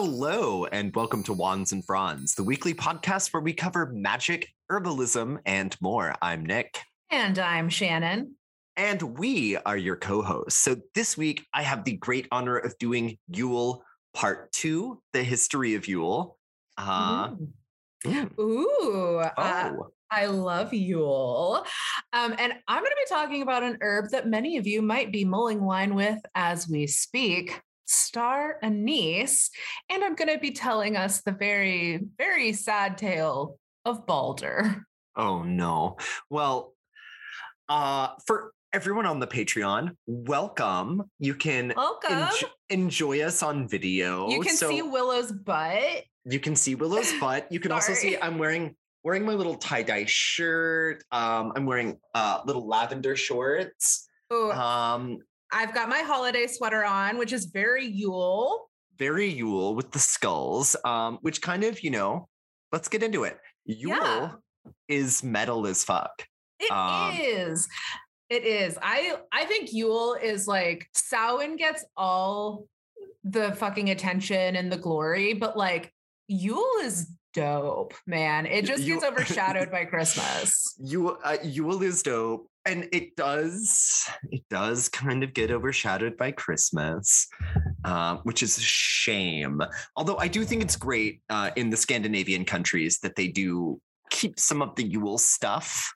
Hello, and welcome to Wands and Fronds, the weekly podcast where we cover magic, herbalism, and more. I'm Nick. And I'm Shannon. And we are your co hosts. So this week, I have the great honor of doing Yule Part Two, the history of Yule. Uh, mm. Ooh. Uh, oh. I love Yule. Um, and I'm going to be talking about an herb that many of you might be mulling wine with as we speak star anise. And I'm going to be telling us the very, very sad tale of Balder. Oh, no. Well, uh, for everyone on the Patreon, welcome. You can welcome. Enj- enjoy us on video. You can so see Willow's butt. You can see Willow's butt. You can also see I'm wearing wearing my little tie-dye shirt. Um, I'm wearing uh, little lavender shorts. Ooh, um, I've got my holiday sweater on, which is very Yule. Very Yule with the skulls, um, which kind of, you know, let's get into it. Yule yeah. is metal as fuck. It um, is. It is. I I think Yule is like Samhain gets all the fucking attention and the glory, but like Yule is dope, man. It just gets overshadowed by Christmas. Yule, uh, Yule is dope, and it does. It does kind of get overshadowed by Christmas, um, which is a shame. Although I do think it's great uh, in the Scandinavian countries that they do keep some of the Yule stuff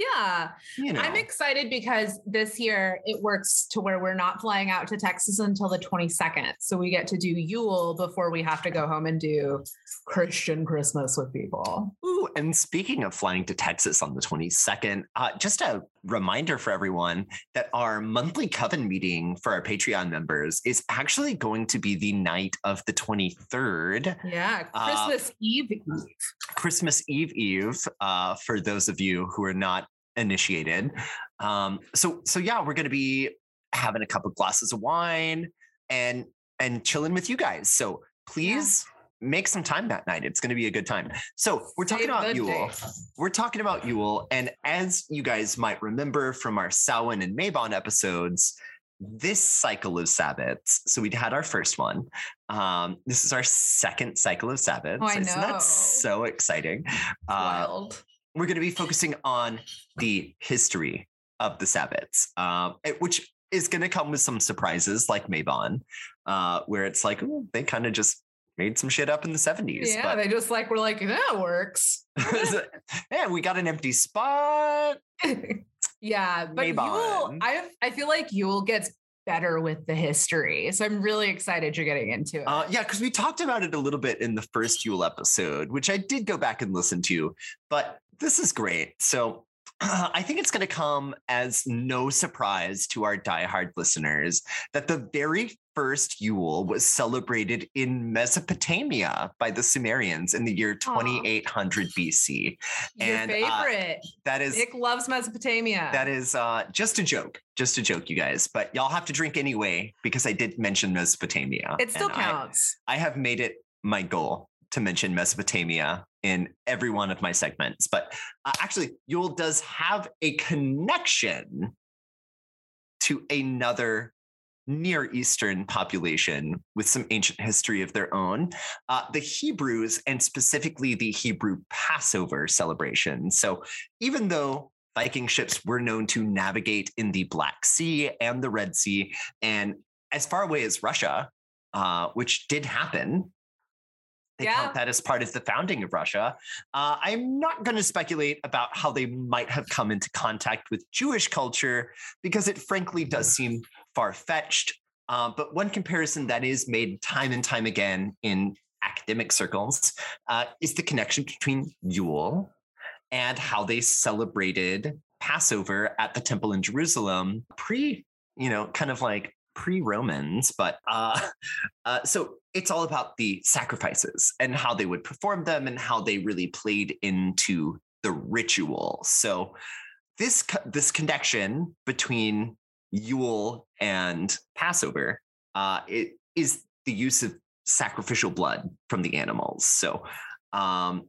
yeah. You know. I'm excited because this year it works to where we're not flying out to Texas until the 22nd. So we get to do Yule before we have to go home and do Christian Christmas with people. Ooh, and speaking of flying to Texas on the 22nd, uh, just a reminder for everyone that our monthly coven meeting for our Patreon members is actually going to be the night of the 23rd. Yeah, uh, Christmas uh, Eve Eve. Christmas Eve Eve uh, for those of you who are not initiated. Um, so so yeah, we're gonna be having a couple glasses of wine and and chilling with you guys. So please yeah. Make some time that night. It's gonna be a good time. So we're talking about Yule. Day. We're talking about Yule, and as you guys might remember from our Samhain and Mabon episodes, this cycle of Sabbats. So we'd had our first one. Um, this is our second cycle of Sabbats. Oh, I know. Isn't that so exciting? Uh, wild we're going to be focusing on the history of the Sabbats, uh, which is going to come with some surprises like Mabon, uh, where it's like, ooh, they kind of just made some shit up in the 70s. Yeah, but... they just like, were like, that works. yeah, we got an empty spot. yeah, but Mabon. Yule, I, I feel like Yule gets better with the history. So I'm really excited you're getting into it. Uh, yeah, because we talked about it a little bit in the first Yule episode, which I did go back and listen to. But this is great. So uh, I think it's going to come as no surprise to our diehard listeners that the very first Yule was celebrated in Mesopotamia by the Sumerians in the year 2800 Aww. BC. Your and, uh, favorite. Uh, that is Nick loves Mesopotamia. That is uh, just a joke, just a joke, you guys. But y'all have to drink anyway because I did mention Mesopotamia. It still counts. I, I have made it my goal to mention Mesopotamia in every one of my segments. But uh, actually, Yule does have a connection to another Near Eastern population with some ancient history of their own, uh, the Hebrews, and specifically the Hebrew Passover celebration. So, even though Viking ships were known to navigate in the Black Sea and the Red Sea, and as far away as Russia, uh, which did happen they yeah. count that as part of the founding of Russia. Uh, I'm not going to speculate about how they might have come into contact with Jewish culture because it frankly does seem far fetched. Uh, but one comparison that is made time and time again in academic circles uh, is the connection between Yule and how they celebrated Passover at the temple in Jerusalem pre, you know, kind of like pre-Romans, but uh, uh, so it's all about the sacrifices and how they would perform them and how they really played into the ritual. So this this connection between Yule and Passover uh, it is the use of sacrificial blood from the animals. So um,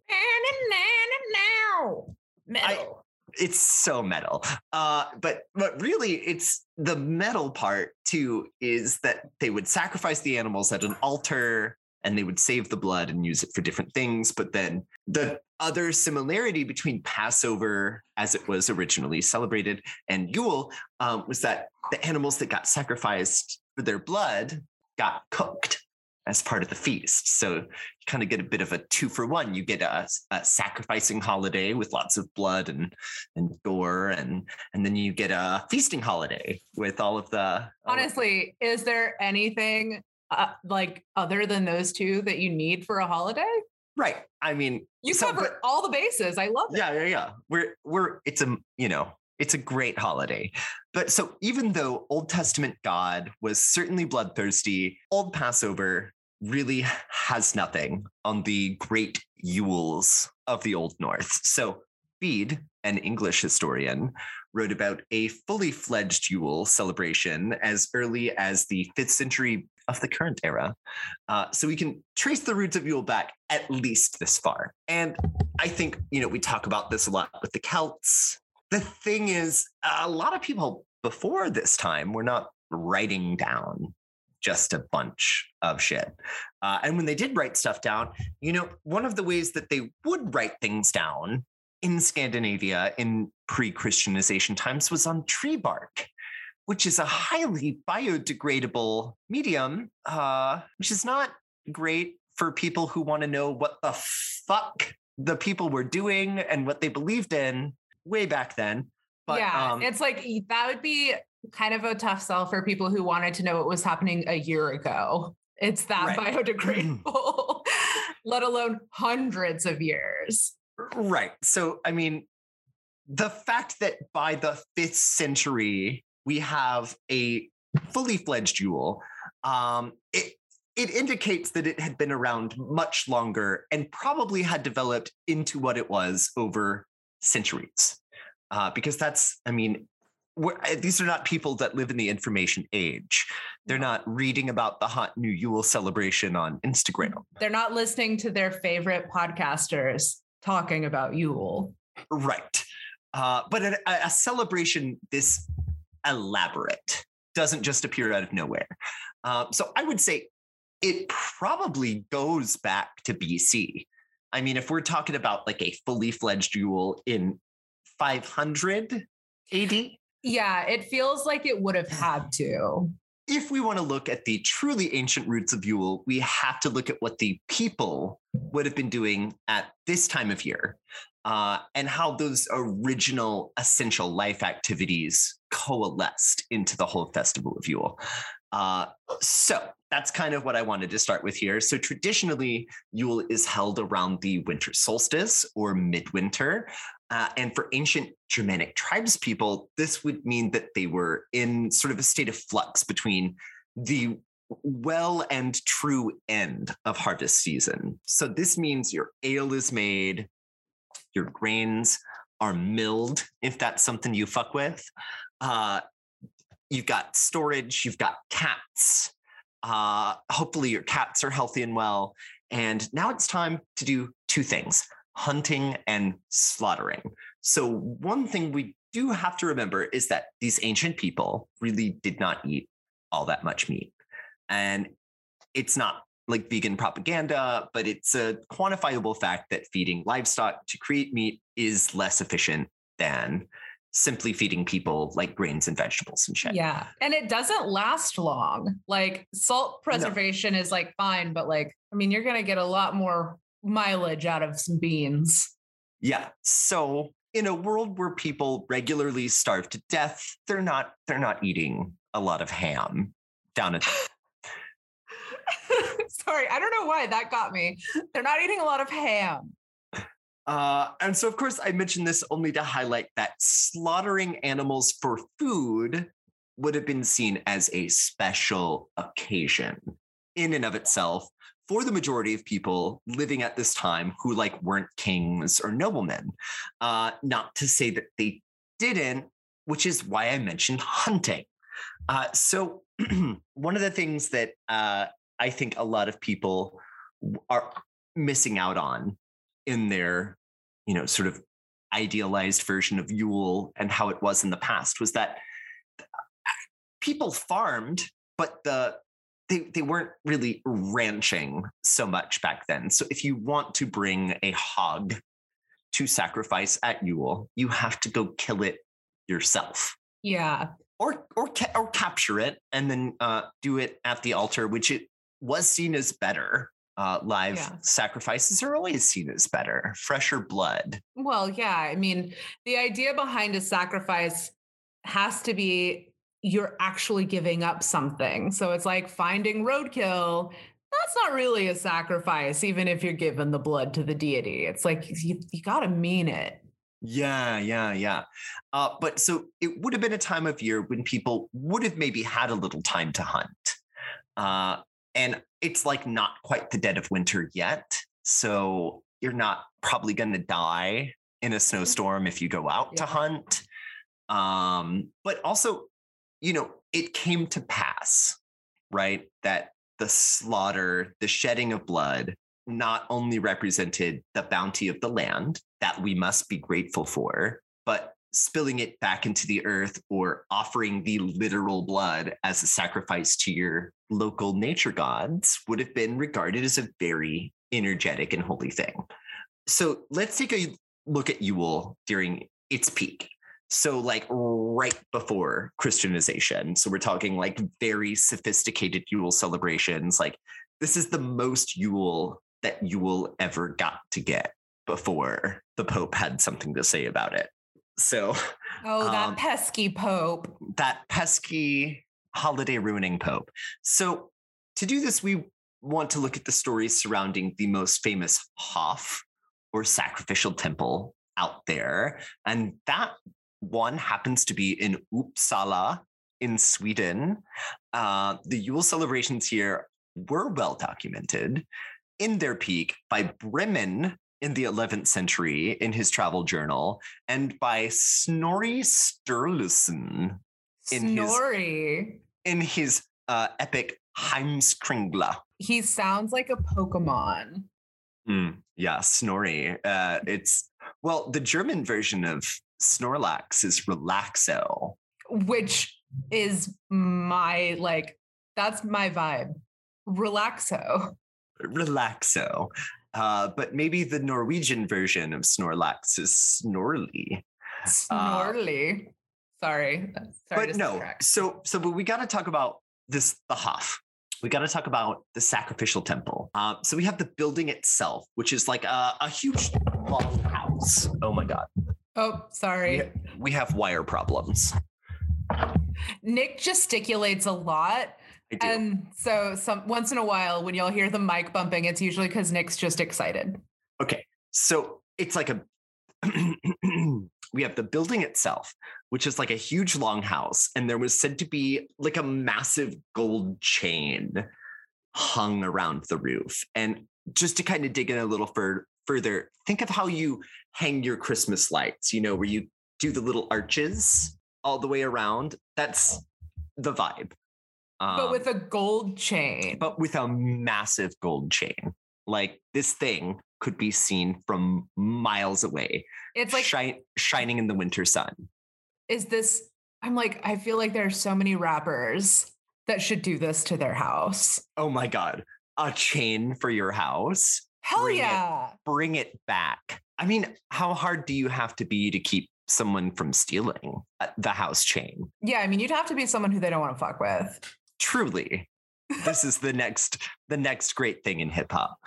metal it's so metal. Uh, but but really, it's the metal part too. Is that they would sacrifice the animals at an altar and they would save the blood and use it for different things. But then the other similarity between Passover, as it was originally celebrated, and Yule um, was that the animals that got sacrificed for their blood got cooked as part of the feast. So you kind of get a bit of a two for one. You get a, a, sacrificing holiday with lots of blood and and gore, and and then you get a feasting holiday with all of the. Honestly, of- is there anything uh, like other than those two that you need for a holiday? Right. I mean, you so, all the bases. I love it. Yeah, yeah, yeah. We're we're it's a you know it's a great holiday. But so even though Old Testament God was certainly bloodthirsty, Old Passover really has nothing on the great Yules of the Old North. So Bede, an English historian, wrote about a fully fledged Yule celebration as early as the fifth century of the current era. Uh, so we can trace the roots of Yule back at least this far. And I think, you know, we talk about this a lot with the Celts, the thing is, a lot of people before this time were not writing down just a bunch of shit. Uh, and when they did write stuff down, you know, one of the ways that they would write things down in Scandinavia in pre Christianization times was on tree bark, which is a highly biodegradable medium, uh, which is not great for people who want to know what the fuck the people were doing and what they believed in way back then. But yeah, um, it's like that would be kind of a tough sell for people who wanted to know what was happening a year ago. It's that right. biodegradable, let alone hundreds of years. Right. So, I mean, the fact that by the fifth century we have a fully fledged Yule, um, it it indicates that it had been around much longer and probably had developed into what it was over centuries. Uh, because that's, I mean, uh, these are not people that live in the information age. They're not reading about the hot new Yule celebration on Instagram. They're not listening to their favorite podcasters talking about Yule. Right. Uh, but a, a celebration this elaborate doesn't just appear out of nowhere. Uh, so I would say it probably goes back to BC. I mean, if we're talking about like a fully fledged Yule in 500 AD. Yeah, it feels like it would have had to. If we want to look at the truly ancient roots of Yule, we have to look at what the people would have been doing at this time of year uh, and how those original essential life activities coalesced into the whole festival of Yule. Uh, so that's kind of what I wanted to start with here. So traditionally, Yule is held around the winter solstice or midwinter. Uh, and for ancient Germanic tribes people, this would mean that they were in sort of a state of flux between the well and true end of harvest season. So this means your ale is made, your grains are milled, if that's something you fuck with. Uh, you've got storage, you've got cats. Uh, hopefully, your cats are healthy and well. And now it's time to do two things hunting and slaughtering. So, one thing we do have to remember is that these ancient people really did not eat all that much meat. And it's not like vegan propaganda, but it's a quantifiable fact that feeding livestock to create meat is less efficient than simply feeding people like grains and vegetables and shit. Yeah. And it doesn't last long. Like salt preservation no. is like fine, but like, I mean, you're going to get a lot more mileage out of some beans. Yeah. So in a world where people regularly starve to death, they're not they're not eating a lot of ham down at Sorry, I don't know why that got me. They're not eating a lot of ham. Uh, and so, of course, I mentioned this only to highlight that slaughtering animals for food would have been seen as a special occasion in and of itself for the majority of people living at this time who like weren't kings or noblemen. Uh, not to say that they didn't, which is why I mentioned hunting. Uh, so one of the things that uh, I think a lot of people are missing out on in their, you know, sort of idealized version of Yule and how it was in the past was that people farmed, but the they, they weren't really ranching so much back then. So if you want to bring a hog to sacrifice at Yule, you have to go kill it yourself. Yeah. Or or ca- or capture it and then uh, do it at the altar, which it was seen as better. Uh, live Yeah. sacrifices are always seen as better, fresher blood. Well, yeah. I mean, the idea behind a sacrifice has to be you're actually giving up something. So it's like finding roadkill. That's not really a sacrifice, even if you're giving the blood to the deity. It's like you, you got to mean it. Yeah, yeah, yeah. Uh, but so it would have been a time of year when people would have maybe had a little time to hunt. Uh, and it's like not quite the dead of winter yet. So you're not probably going to die in a snowstorm if you go out to hunt. Um, but also, you know, it came to pass, right? That the slaughter, the shedding of blood, not only represented the bounty of the land that we must be grateful for, but spilling it back into the earth or offering the literal blood as a sacrifice to your local nature gods would have been regarded as a very energetic and holy thing. So let's take a look at Yule during its peak. So, like right before Christianization. So, we're talking like very sophisticated Yule celebrations. Like, this is the most Yule that Yule ever got to get before the Pope had something to say about it. So, Oh, that Um, pesky Pope. that pesky holiday ruining Pope. So, to do this, we want to look at the stories surrounding the most famous Hof or sacrificial temple out there. And that one happens to be in Uppsala in Sweden. Uh, the Yule celebrations here were well documented in their peak by Bremen in the 11th century in his travel journal and by Snorri Sturluson in his- Snorri. in his uh, epic Heimskringla. He sounds like a Pokemon. Mm, yeah, Snorri. Uh, it's well, the German version of Snorlax is Relaxo. which is my like that's my vibe relaxo Relaxo. Uh, but maybe the Norwegian version of Snorlax is Snorly. snorly sorry sorry but to no, so so but we got to talk about this the Hof. We got to talk about the sacrificial temple. Uh, so we have the building itself, which is like a, a huge long house. Oh my god, oh sorry we, we have wire problems. nick gesticulates a lot. And so some once in a while when you'll hear the mic bumping it's usually because nick's just excited Okay, so it's like a we have the building itself, which is like a huge long house, and there was said to be like a massive gold chain hung around the roof. And just to kind of dig in a little fur- further, think of how you hang your Christmas lights, you know, where you do the little arches all the way around. That's the vibe. But Um, with a gold chain but with a massive gold chain. Like this thing could be seen from miles away, it's like shi- shining in the winter sun. is this i'm like i feel like there are so many rappers that should do this to their house Oh my God. A chain for your house. hell Bring it. yeah Bring it back. I mean, how hard do you have to be to keep someone from stealing uh, the house chain? yeah i mean you'd have to be someone who they don't want to fuck with Truly. this is the next the next great thing in hip hop.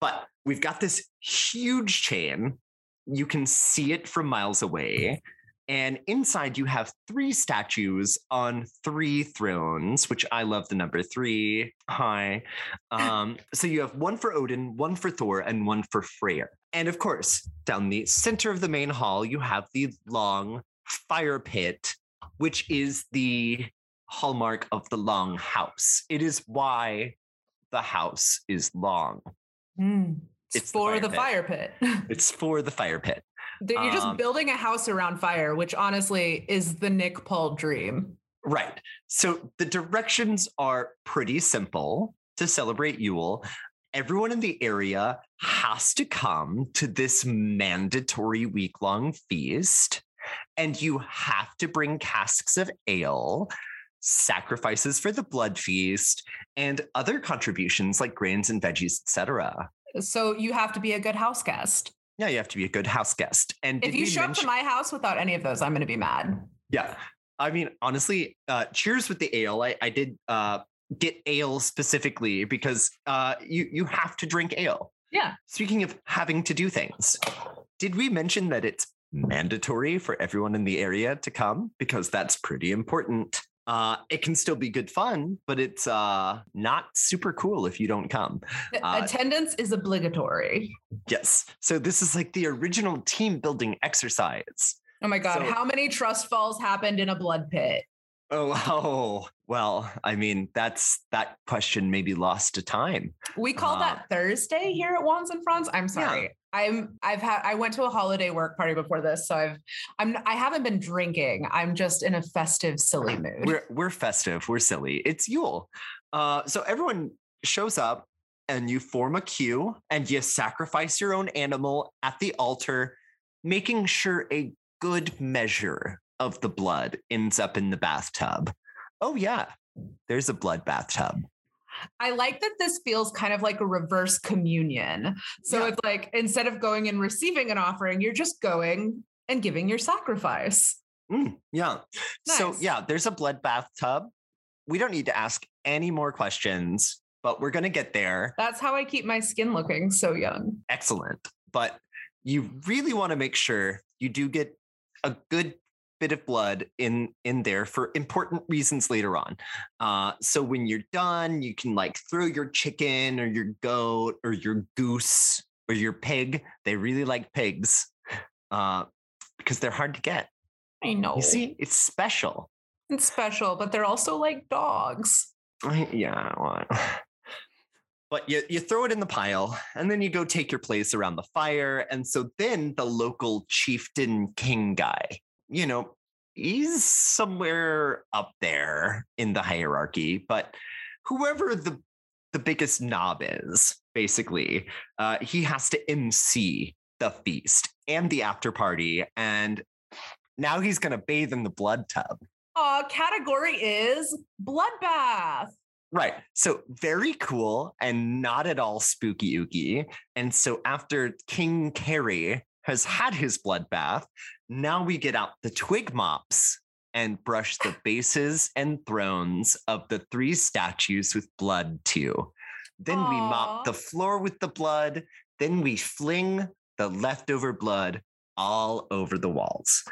But we've got this huge chain. You can see it from miles away. And inside you have three statues on three thrones, which I love the number three. Hi. Um, so you have one for Odin, one for Thor, and one for Freyr. And of course, down the center of the main hall, you have the long fire pit, which is the hallmark of the long house. It is why the house is long. Mm. It's, It's the for fire the pit. fire pit. It's for the fire pit. You're just Um, building a house around fire, which honestly is the Nick Paul dream. Right. So the directions are pretty simple to celebrate Yule. Everyone in the area has to come to this mandatory week long feast, and you have to bring casks of ale sacrifices for the blood feast, and other contributions like grains and veggies, etc. So you have to be a good house guest. Yeah, you have to be a good house guest. And if you show up to my house without any of those, I'm going to be mad. Yeah. I mean, honestly, uh, cheers with the ale. I, I did uh, get ale specifically because uh, you you have to drink ale. Yeah. Speaking of having to do things, did we mention that it's mandatory for everyone in the area to come because that's pretty important. Uh, it can still be good fun, but it's uh, not super cool if you don't come. Uh, Attendance is obligatory. Yes. So this is like the original team building exercise. Oh my God. So- How many trust falls happened in a blood pit? Oh, oh, well, I mean, that's that question may be lost to time. We call Uh, that Thursday here at Wands and Fronds. I'm sorry. I'm I've had I went to a holiday work party before this, so I've I'm I haven't been drinking. I'm just in a festive, silly mood. We're we're festive, we're silly. It's Yule. Uh, so everyone shows up and you form a queue and you sacrifice your own animal at the altar, making sure a good measure of the blood ends up in the bathtub. Oh yeah, there's a blood bathtub. I like that this feels kind of like a reverse communion. So Yeah. it's like instead of going and receiving an offering, you're just going and giving your sacrifice. Mm, yeah. So yeah, there's a blood bathtub. We don't need to ask any more questions, but we're gonna get there. That's how I keep my skin looking so young. Excellent. But you really want to make sure you do get a good bit of blood in in there for important reasons later on. Uh, so when you're done, you can like throw your chicken or your goat or your goose or your pig. They really like pigs uh, because they're hard to get. I know. You see, it's special. it's special, but they're also like dogs. Yeah. well, But you, you throw it in the pile and then you go take your place around the fire. And so then the local chieftain king guy, you know, he's somewhere up there in the hierarchy, but whoever the the biggest knob is, basically, uh, he has to MC the feast and the after party. And now he's gonna bathe in the blood tub. Uh, category is bloodbath. Right. So very cool and not at all spooky ooky. And so after King Carrie has had his bloodbath, now we get out the twig mops and brush the bases and thrones of the three statues with blood too. Then we mop the floor with the blood. Then we fling the leftover blood all over the walls.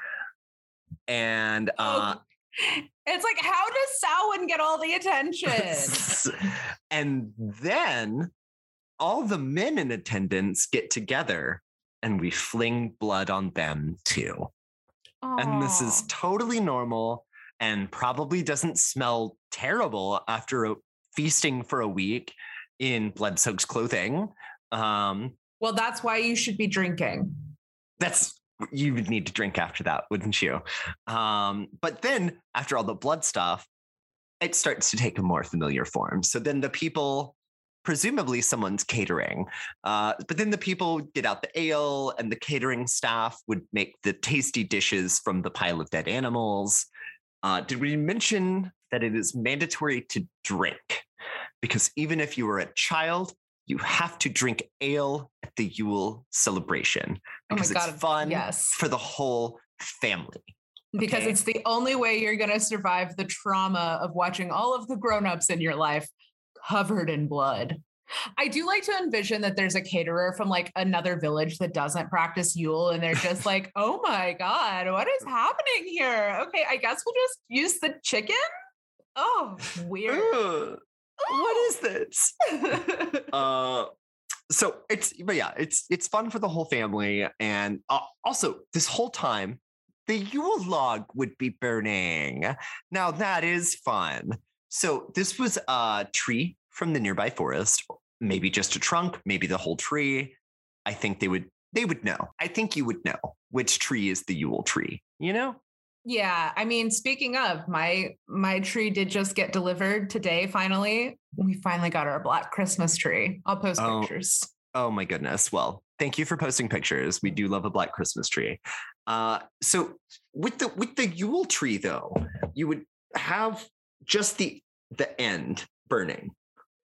And uh, Oh, it's like, how does Samhain get all the attention? and then all the men in attendance get together and we fling blood on them too. And this is totally normal and probably doesn't smell terrible after a, feasting for a week in blood soaked clothing. Um, well, that's why you should be drinking. that's you would need to drink after that, wouldn't you? Um, but then after all the blood stuff, it starts to take a more familiar form. So then the people, presumably someone's catering, uh, but then the people get out the ale, and the catering staff would make the tasty dishes from the pile of dead animals. Uh, did we mention that it is mandatory to drink? Because even if you were a child, you have to drink ale at the Yule celebration Oh because it's fun yes. for the whole family. Because Okay. it's the only way you're going to survive the trauma of watching all of the grown-ups in your life covered in blood. I do like to envision that there's a caterer from like another village that doesn't practice Yule and they're just like, oh my God, what is happening here? Okay, I guess we'll just use the chicken. Oh, weird. Ugh, what is this? Uh, so it's but yeah, it's it's fun for the whole family, and uh, also this whole time the Yule log would be burning. Now that is fun. So this was a tree from the nearby forest, maybe just a trunk, maybe the whole tree. I think they would they would know. I think you would know which tree is the Yule tree. You know? Yeah, I mean, speaking of, my my tree did just get delivered today. Finally, we finally got our black Christmas tree. I'll post Oh. pictures. Oh my goodness. Well, thank you for posting pictures. We do love a black Christmas tree. Uh, so with the with the Yule tree though, you would have just the the end burning.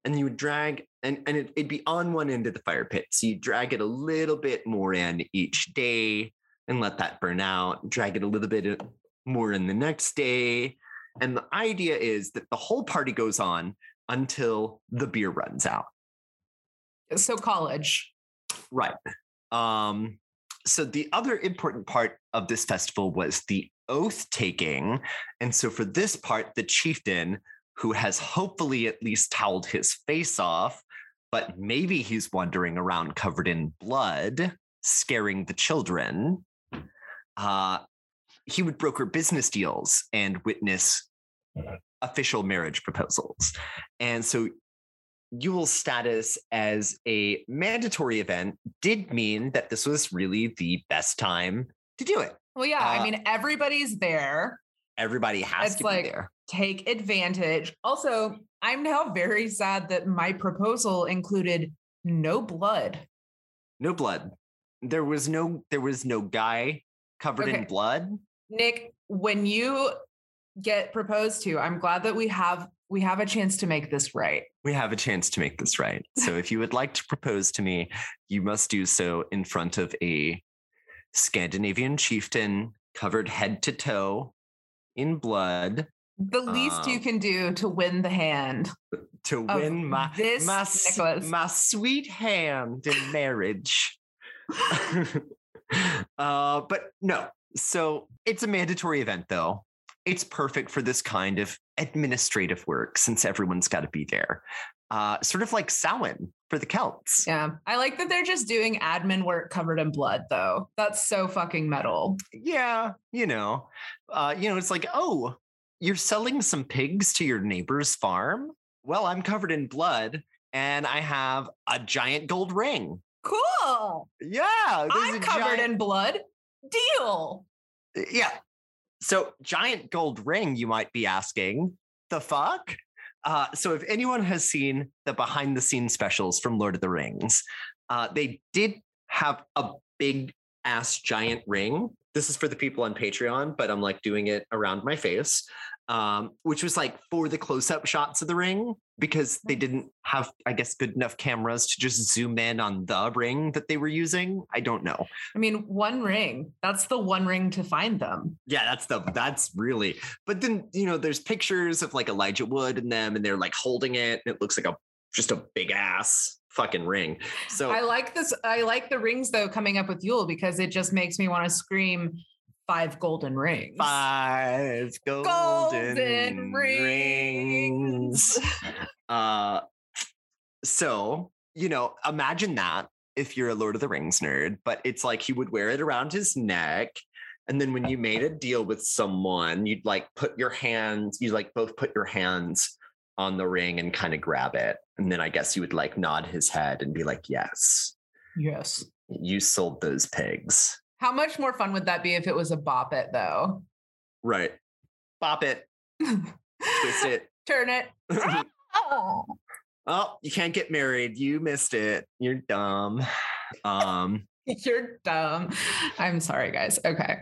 And you would drag and, and it, it'd be on one end of the fire pit. So you drag it a little bit more in each day and let that burn out, drag it a little bit more in the next day. And the idea is that the whole party goes on until the beer runs out. So college. Right. Um, so the other important part of this festival was the oath taking. And so for this part, the chieftain, who has hopefully at least toweled his face off, but maybe he's wandering around covered in blood, scaring the children. Uh, he would broker business deals and witness official marriage proposals. And so Yule's status as a mandatory event did mean that this was really the best time to do it. Well, yeah, uh, I mean, everybody's there. Everybody has it's to like, be there. Take advantage. Also, I'm now very sad that my proposal included no blood. No blood. There was no there was no guy covered okay. in blood. Nick, when you get proposed to, I'm glad that we have we have a chance to make this right. We have a chance to make this right. So if you would like to propose to me, you must do so in front of a Scandinavian chieftain covered head to toe in blood. The least um, you can do to win the hand. To win my this my, my sweet hand in marriage. uh, but no. So it's a mandatory event though it's perfect for this kind of administrative work since everyone's got to be there. Uh, sort of like Samhain for the Celts. Yeah. I like that they're just doing admin work covered in blood, though. That's so fucking metal. Yeah. You know, uh, you know, it's like, oh, you're selling some pigs to your neighbor's farm? Well, I'm covered in blood and I have a giant gold ring. Cool. Yeah. I'm covered giant... in blood. Deal. Yeah. So, giant gold ring, you might be asking, the fuck? Uh, so, if anyone has seen the behind the scenes specials from Lord of the Rings, uh, they did have a big ass giant ring. This is for the people on Patreon, but I'm like doing it around my face um, which was like for the close-up shots of the ring because they didn't have, I guess, good enough cameras to just zoom in on the ring that they were using. I don't know. I mean, one ring. That's the one ring to find them. Yeah, that's the that's really. But then you know, there's pictures of like Elijah Wood and them, and they're like holding it, and it looks like a just a big ass fucking ring. So I like this. I like the rings though coming up with Yule because it just makes me want to scream five golden rings. Five golden, golden rings. rings. uh, so, you know, imagine that if you're a Lord of the Rings nerd, but it's like he would wear it around his neck. And then when you made a deal with someone, you'd like put your hands, you like both put your hands on the ring and kind of grab it. And then I guess you would like nod his head and be like, yes. Yes. You sold those pigs. How much more fun would that be if it was a bop it though? Right. Bop it. Twist it. Turn it. oh. oh, you can't get married. You missed it. You're dumb. Um You're dumb. I'm sorry, guys. Okay.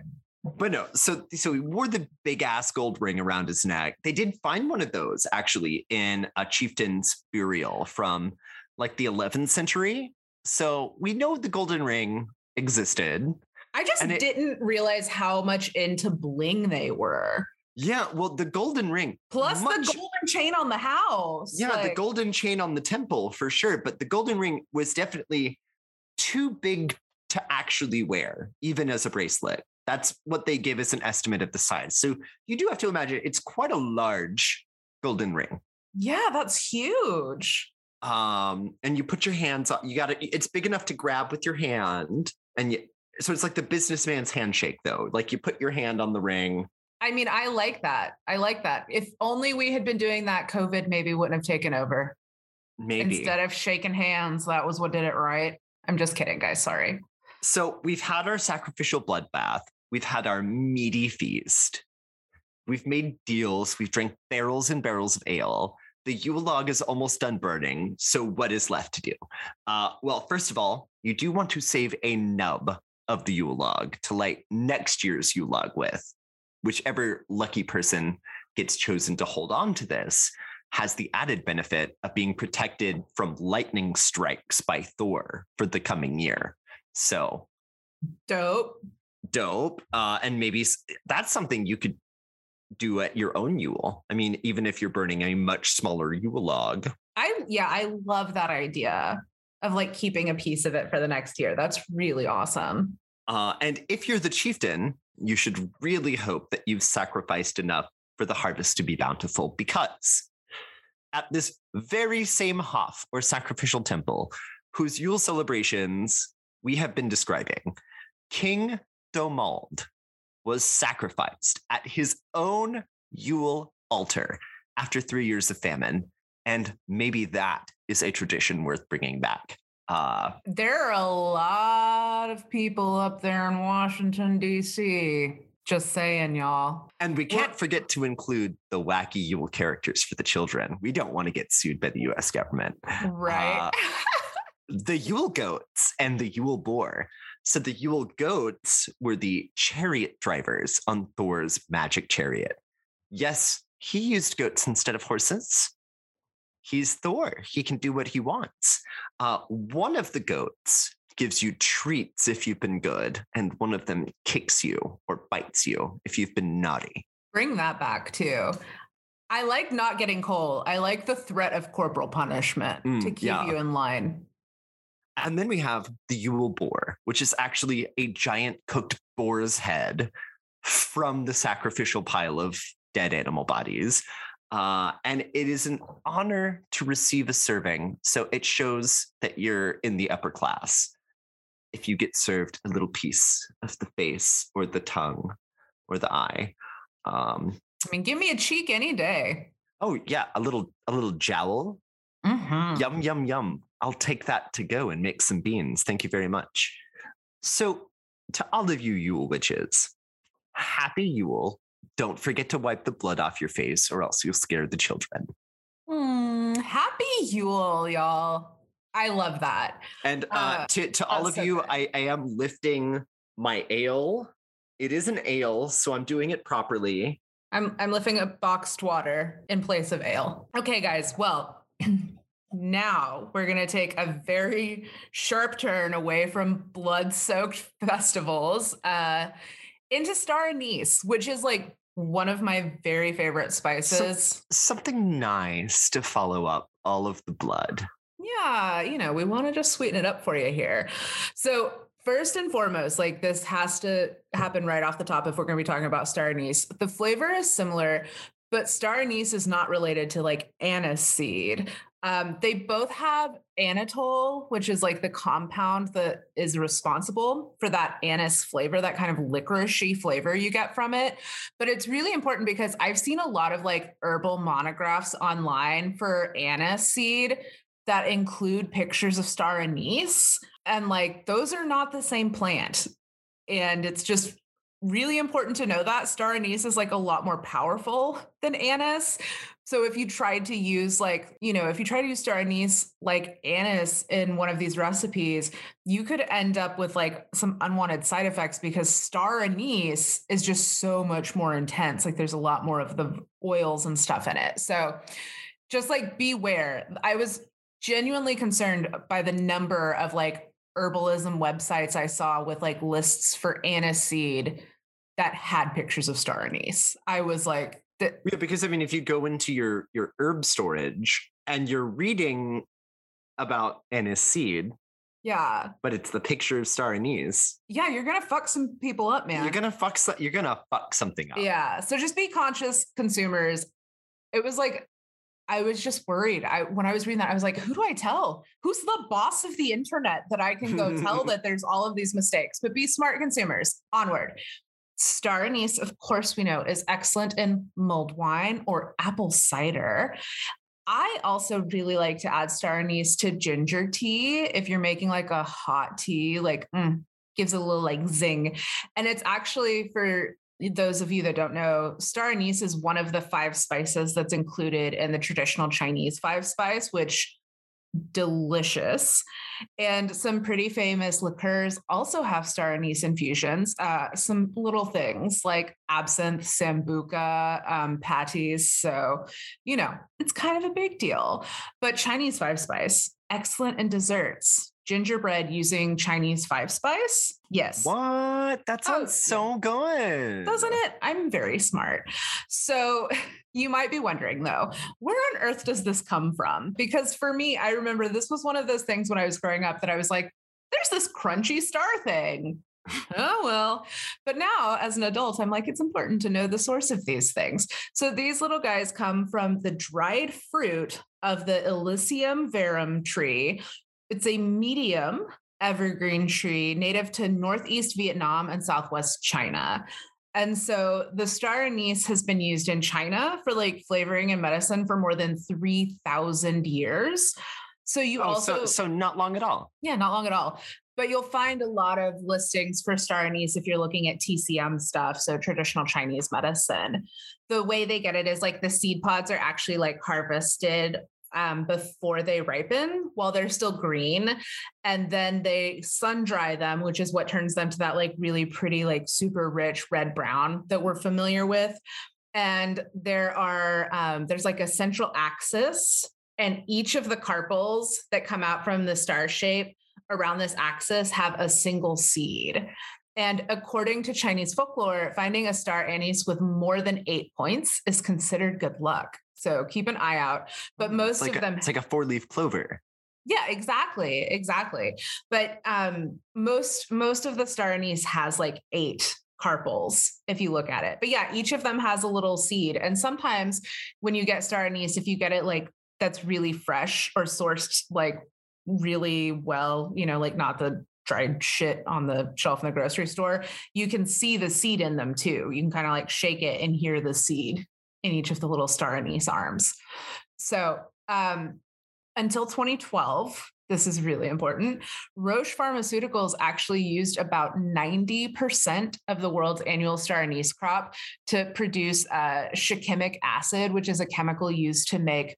But no, so so he wore the big ass gold ring around his neck. They did find one of those actually in a chieftain's burial from like the 11th century. So we know the golden ring existed. I just it, didn't realize how much into bling they were. Yeah, well, the golden ring plus much, the golden chain on the house. Yeah, like, the golden chain on the temple for sure. But the golden ring was definitely too big to actually wear, even as a bracelet. That's what they give as an estimate of the size. So you do have to imagine it's quite a large golden ring. Yeah, that's huge. Um, and you put your hands on, you got it. It's big enough to grab with your hand, and you so it's like the businessman's handshake though like you put your hand on the ring. I mean i like that. I like that. If only we had been doing that covid maybe wouldn't have taken over. Maybe. Instead of shaking hands that was what did it right. I'm just kidding guys. Sorry. So we've had our sacrificial bloodbath. We've had our meaty feast. We've made deals. We've drank barrels and barrels of ale. The Yule log is almost done burning. So, what is left to do? Uh, well, first of all, you do want to save a nub of the Yule log to light next year's Yule log with, whichever lucky person gets chosen to hold on to this has the added benefit of being protected from lightning strikes by Thor for the coming year. So dope. Dope. Uh, and maybe that's something you could do at your own Yule. I mean, even if you're burning a much smaller Yule log. I, yeah, I love that idea of like keeping a piece of it for the next year. That's really awesome. Uh, and if you're the chieftain, you should really hope that you've sacrificed enough for the harvest to be bountiful because at this very same Hof or sacrificial temple, whose Yule celebrations we have been describing, King Domald was sacrificed at his own Yule altar after three years of famine. And maybe that is a tradition worth bringing back. Uh, there are a lot of people up there in Washington, D.C. Just saying, y'all. And we can't forget to include the wacky Yule characters for the children. We don't want to get sued by the US government. Right. Uh, the Yule goats and the Yule boar. So the Yule goats were the chariot drivers on Thor's magic chariot. Yes, he used goats instead of horses. He's Thor. He can do what he wants. Uh, one of the goats gives you treats if you've been good, and one of them kicks you or bites you if you've been naughty. Bring that back too. I like not getting coal. I like the threat of corporal punishment mm, to keep yeah. you in line. And then we have the Yule boar, which is actually a giant cooked boar's head from the sacrificial pile of dead animal bodies. Uh, and it is an honor to receive a serving. So it shows that you're in the upper class if you get served a little piece of the face or the tongue or the eye. Um, I mean, give me a cheek any day. Oh yeah, a little a little jowl. Mm-hmm. Yum yum yum. I'll take that to go and make some beans. Thank you very much. So, to all of you Yule witches, happy Yule. Don't forget to wipe the blood off your face, or else you'll scare the children. Mm, happy Yule, y'all. I love that. And uh, uh, to, to all of so you, I, I am lifting my ale. It is an ale, so I'm doing it properly. I'm I'm lifting a boxed water in place of ale. Okay, guys. Well, now we're gonna take a very sharp turn away from blood-soaked festivals uh, into star anise, which is like one of my very favorite spices. So, something nice to follow up all of the blood yeah, you know, we want to just sweeten it up for you here. So, first and foremost, like this has to happen right off the top if we're going to be talking about star anise. The flavor is similar, but star anise is not related to like anise seed. Um, they both have anethole, which is like the compound that is responsible for that anise flavor, that kind of licoricey flavor you get from it. But it's really important because I've seen a lot of like herbal monographs online for anise seed that include pictures of star anise. And like those are not the same plant. And it's just really important to know that star anise is like a lot more powerful than anise. So if you tried to use like, you know, if you try to use star anise like anise in one of these recipes, you could end up with like some unwanted side effects because star anise is just so much more intense. Like there's a lot more of the oils and stuff in it. So just like beware. I was genuinely concerned by the number of like herbalism websites I saw with like lists for aniseed that had pictures of star anise. I was like, yeah, because I mean, if you go into your your herb storage and you're reading about aniseed, yeah, but it's the picture of star anise. Yeah, you're gonna fuck some people up, man. You're gonna fuck. You're gonna fuck something up. Yeah. So just be conscious, consumers. It was like I was just worried. I when I was reading that, I was like, who do I tell? Who's the boss of the internet that I can go tell that there's all of these mistakes? But be smart consumers. Onward. Star anise, of course, we know is excellent in mulled wine or apple cider. I also really like to add star anise to ginger tea if you're making like a hot tea, like mm, gives a little like zing. And it's actually for those of you that don't know, star anise is one of the five spices that's included in the traditional Chinese five spice, which delicious. And some pretty famous liqueurs also have star anise infusions. Uh, some little things like absinthe, sambuca, um, pastis. So, you know, it's kind of a big deal. But Chinese five spice, excellent in desserts. Gingerbread using Chinese five spice. Yes. What? That Oh, sounds so good. Doesn't it? I'm very smart. So you might be wondering though, where on earth does this come from? Because for me, I remember this was one of those things when I was growing up that I was like, there's this crunchy star thing. oh, well. But now as an adult, I'm like, it's important to know the source of these things. So these little guys come from the dried fruit of the Illicium verum tree. It's a medium evergreen tree native to Northeast Vietnam and Southwest China. And so the star anise has been used in China for like flavoring and medicine for more than 3,000 years. So you Oh, also, so so not long at all. yeah, not long at all. But you'll find a lot of listings for star anise if you're looking at TCM stuff, so traditional Chinese medicine. The way they get it is like the seed pods are actually like harvested um, before they ripen while they're still green. And then they sun dry them, which is what turns them to that like really pretty, like super rich red brown that we're familiar with. And there are, um, there's like a central axis, and each of the carpels that come out from the star shape around this axis have a single seed. And according to Chinese folklore, finding a star anise with more than eight points is considered good luck. So keep an eye out. But most like of a, them it's like a four leaf clover. yeah, exactly, exactly. But um, most most of the star anise has like eight carpels if you look at it. But yeah, each of them has a little seed. And sometimes when you get star anise, if you get it like that's really fresh or sourced like really well, you know, like not the dried shit on the shelf in the grocery store, you can see the seed in them too. You can kind of like shake it and hear the seed in each of the little star anise arms. So um, until 2012, this is really important. Roche Pharmaceuticals actually used about 90% of the world's annual star anise crop to produce uh, shikimic acid, which is a chemical used to make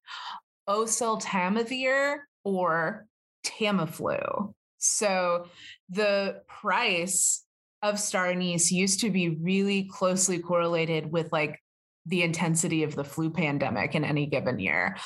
oseltamivir or Tamiflu. So the price of star anise used to be really closely correlated with like the intensity of the flu pandemic in any given year.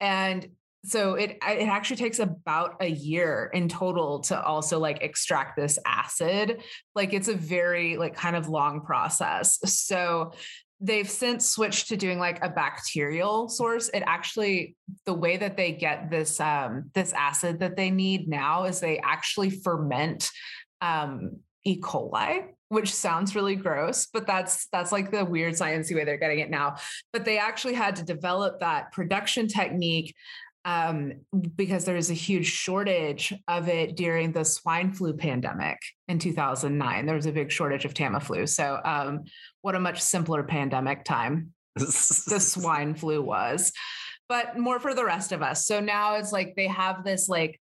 And so it it actually takes about a year in total to also like extract this acid. Like it's a very like kind of long process. So they've since switched to doing like a bacterial source. It actually the way that they get this um this acid that they need now is they actually ferment um E. coli, which sounds really gross, but that's that's like the weird sciencey way they're getting it now. But they actually had to develop that production technique um, because there was a huge shortage of it during the swine flu pandemic in 2009. There was a big shortage of Tamiflu. So, um, what a much simpler pandemic time the swine flu was. But more for the rest of us. So now it's like they have this like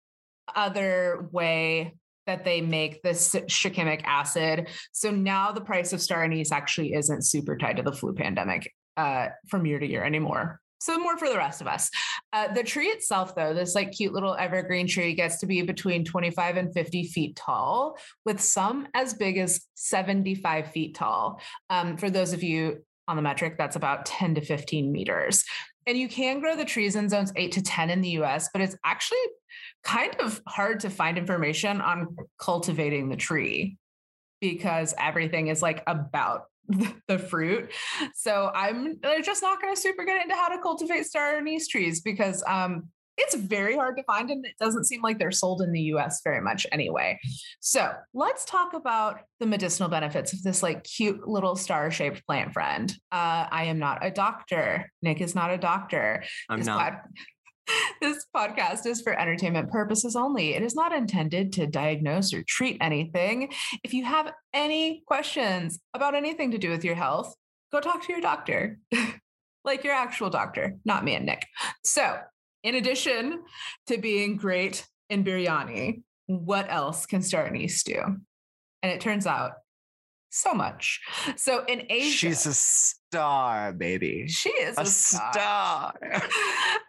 other way that they make this shikimic acid. So now the price of star anise actually isn't super tied to the flu pandemic uh, from year to year anymore. So more for the rest of us. Uh, the tree itself, though, this like cute little evergreen tree gets to be between 25 and 50 feet tall, with some as big as 75 feet tall. Um, for those of you on the metric, that's about 10 to 15 meters. And you can grow the trees in zones eight to 10 in the US, but it's actually kind of hard to find information on cultivating the tree because everything is like about the fruit. So I'm just not going to super get into how to cultivate star anise trees because um, it's very hard to find and it doesn't seem like they're sold in the US very much anyway. So let's talk about the medicinal benefits of this like cute little star shaped plant friend. Uh, I am not a doctor. Nick is not a doctor. I'm This not. pod- this podcast is for entertainment purposes only. It is not intended to diagnose or treat anything. If you have any questions about anything to do with your health, go talk to your doctor, like your actual doctor, not me and Nick. So, in addition to being great in biryani, what else can star anise do? And it turns out so much. So in Asia, She's a star, baby. she is A a, star. uh,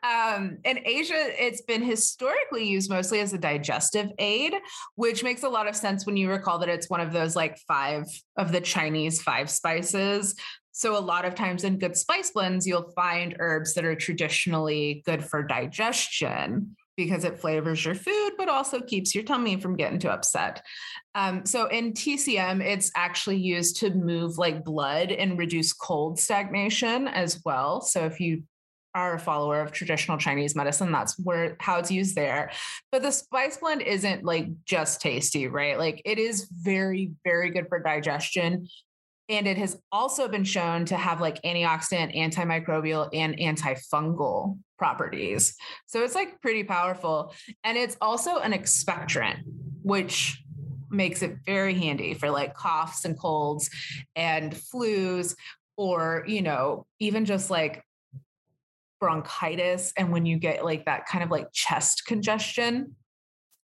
Um, in Asia, it's been historically used mostly as a digestive aid, which makes a lot of sense when you recall that it's one of those like five of the Chinese five spices. So, a lot of times in good spice blends, you'll find herbs that are traditionally good for digestion because it flavors your food, but also keeps your tummy from getting too upset. Um, so in TCM, it's actually used to move like blood and reduce cold stagnation as well. So if you are a follower of traditional Chinese medicine, that's where how it's used there. But the spice blend isn't like just tasty, right? Like it is very, very good for digestion. And it has also been shown to have like antioxidant, antimicrobial, and antifungal properties. So it's like pretty powerful. And it's also an expectorant, which makes it very handy for like coughs and colds and flus, or, you know, even just like bronchitis. And when you get like that kind of like chest congestion,